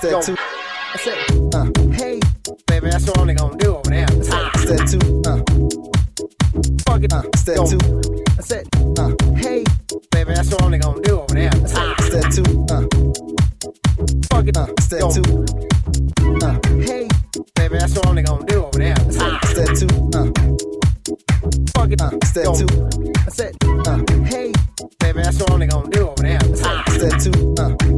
It's that two. That's it. Uh. Hey, baby, that's what I'm gonna do over there. That's ah. it. That two. Uh. Fuck it. Uh. That's that two. That's it. Uh. Hey, baby, that's what I'm gonna do over there. That's ah. it. That two. Uh. Fuck it. Uh. That's that two. Uh. Hey, baby, that's what I'm gonna do over there. That's ah. that two. Uh. Fuck it. Uh. That's that two. That's it. Uh. Hey, baby, that's what I'm gonna do over there. That's ah. that two. Uh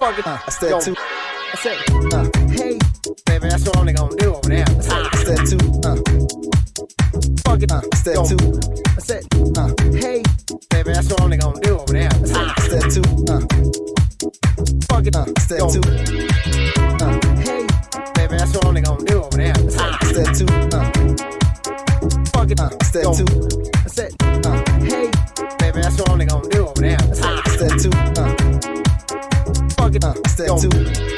fucking. Uh, I said two. I said, uh, hey, baby, that's what I'm gonna do over there. I said, ah. I said two. Uh, fuck it. Uh, I said yo. two. I said, uh, hey, baby, that's what I'm gonna do over there. I said, ah. I said two. Uh, fuck it. Uh, I said yo. two. Uh, hey, baby, that's what I'm gonna do over there. I said, ah. Two. Uh, fuck it. Uh, I said yo. two. said too.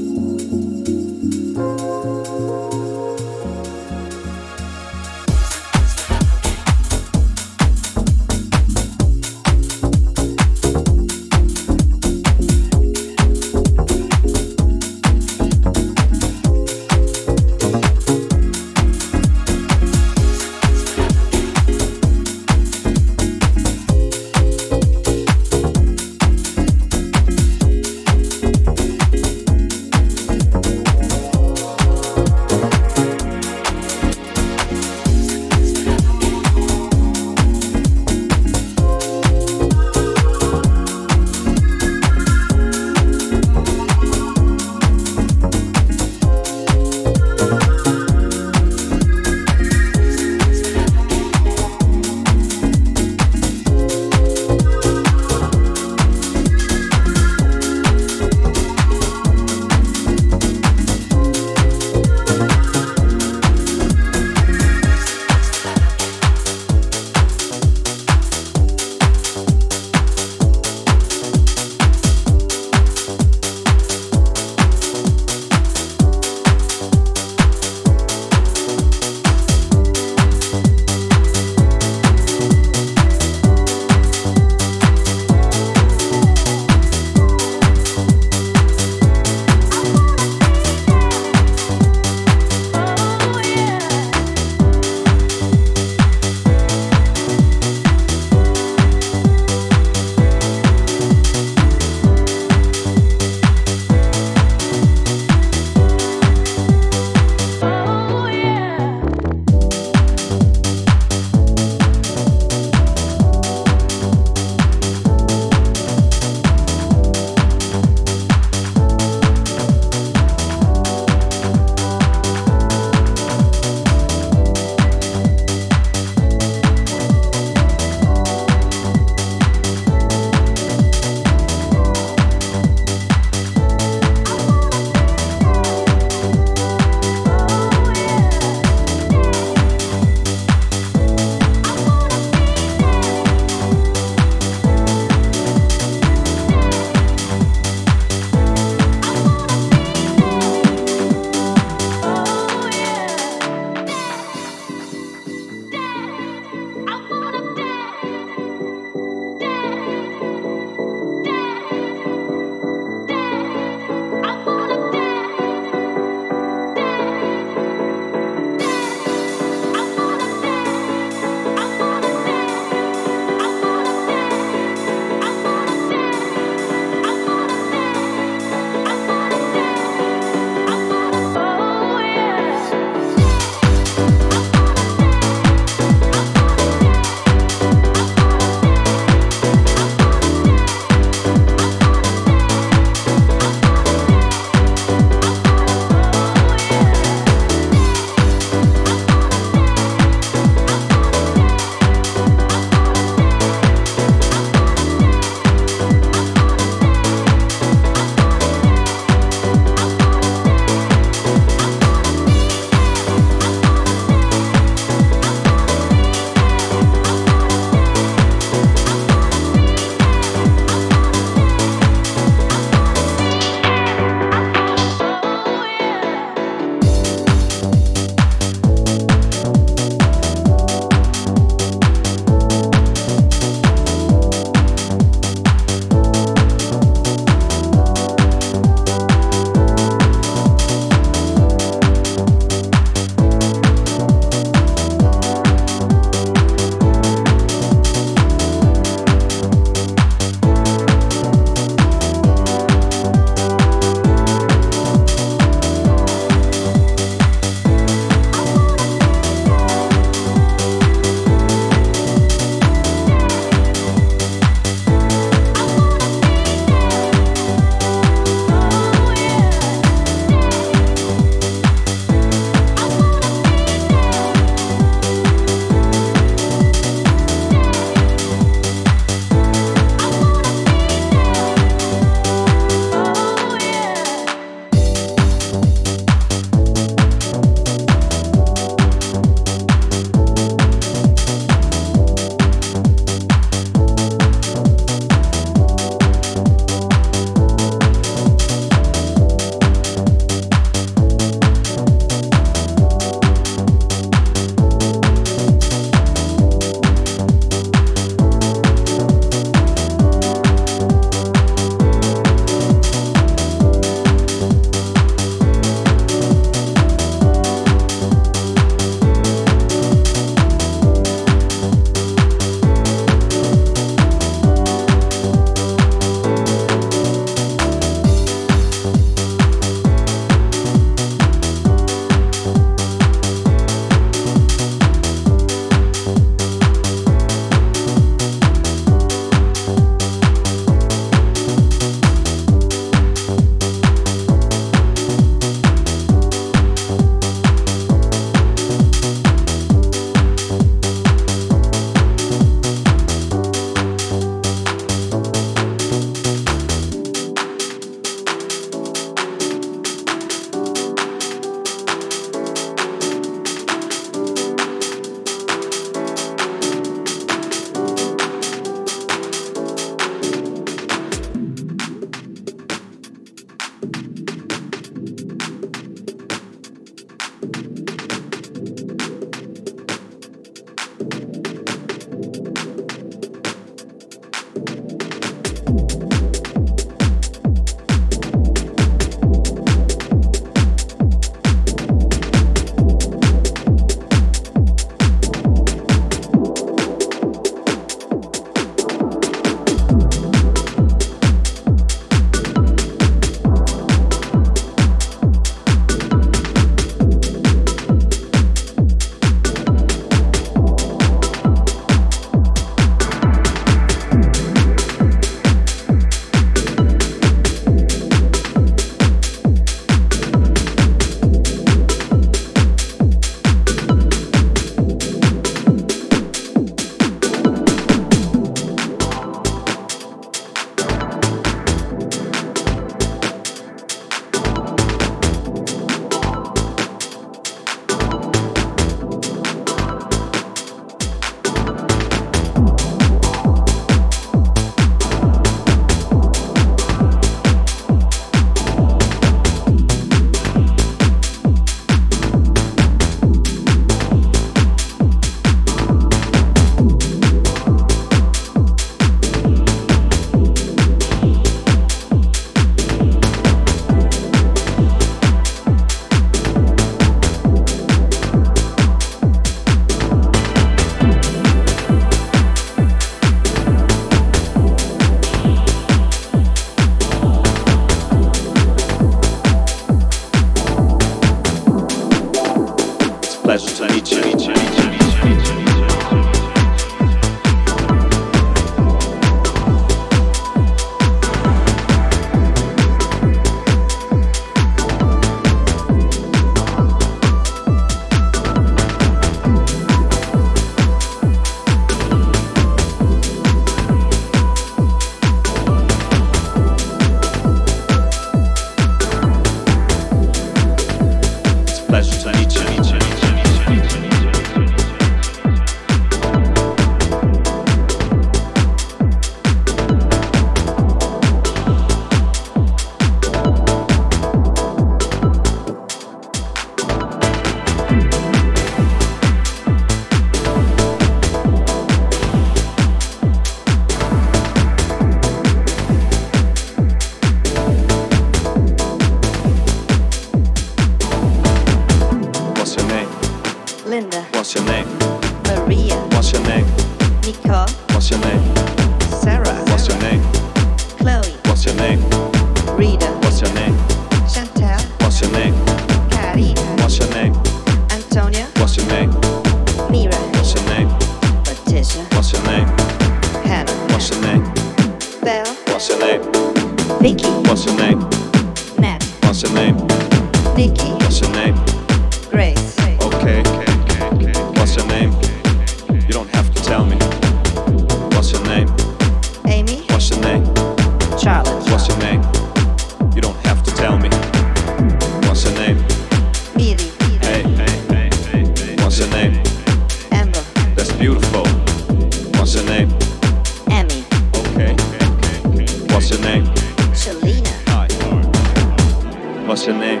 What's your name?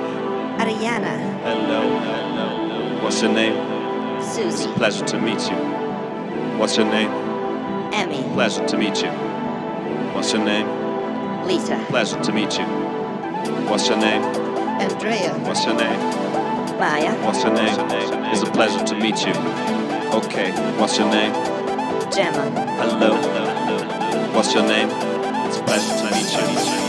Ariana. Hello, hello. What's your name? Susie. It's a pleasure to meet you. What's your name? Emmy. Pleasure to meet you. What's your name? Lisa. Pleasure to meet you. What's your name? Andrea. What's your name? Maya. What's your name? It's a pleasure to meet you. Okay, what's your name? Gemma. Hello. What's your name? It's a pleasure to meet you.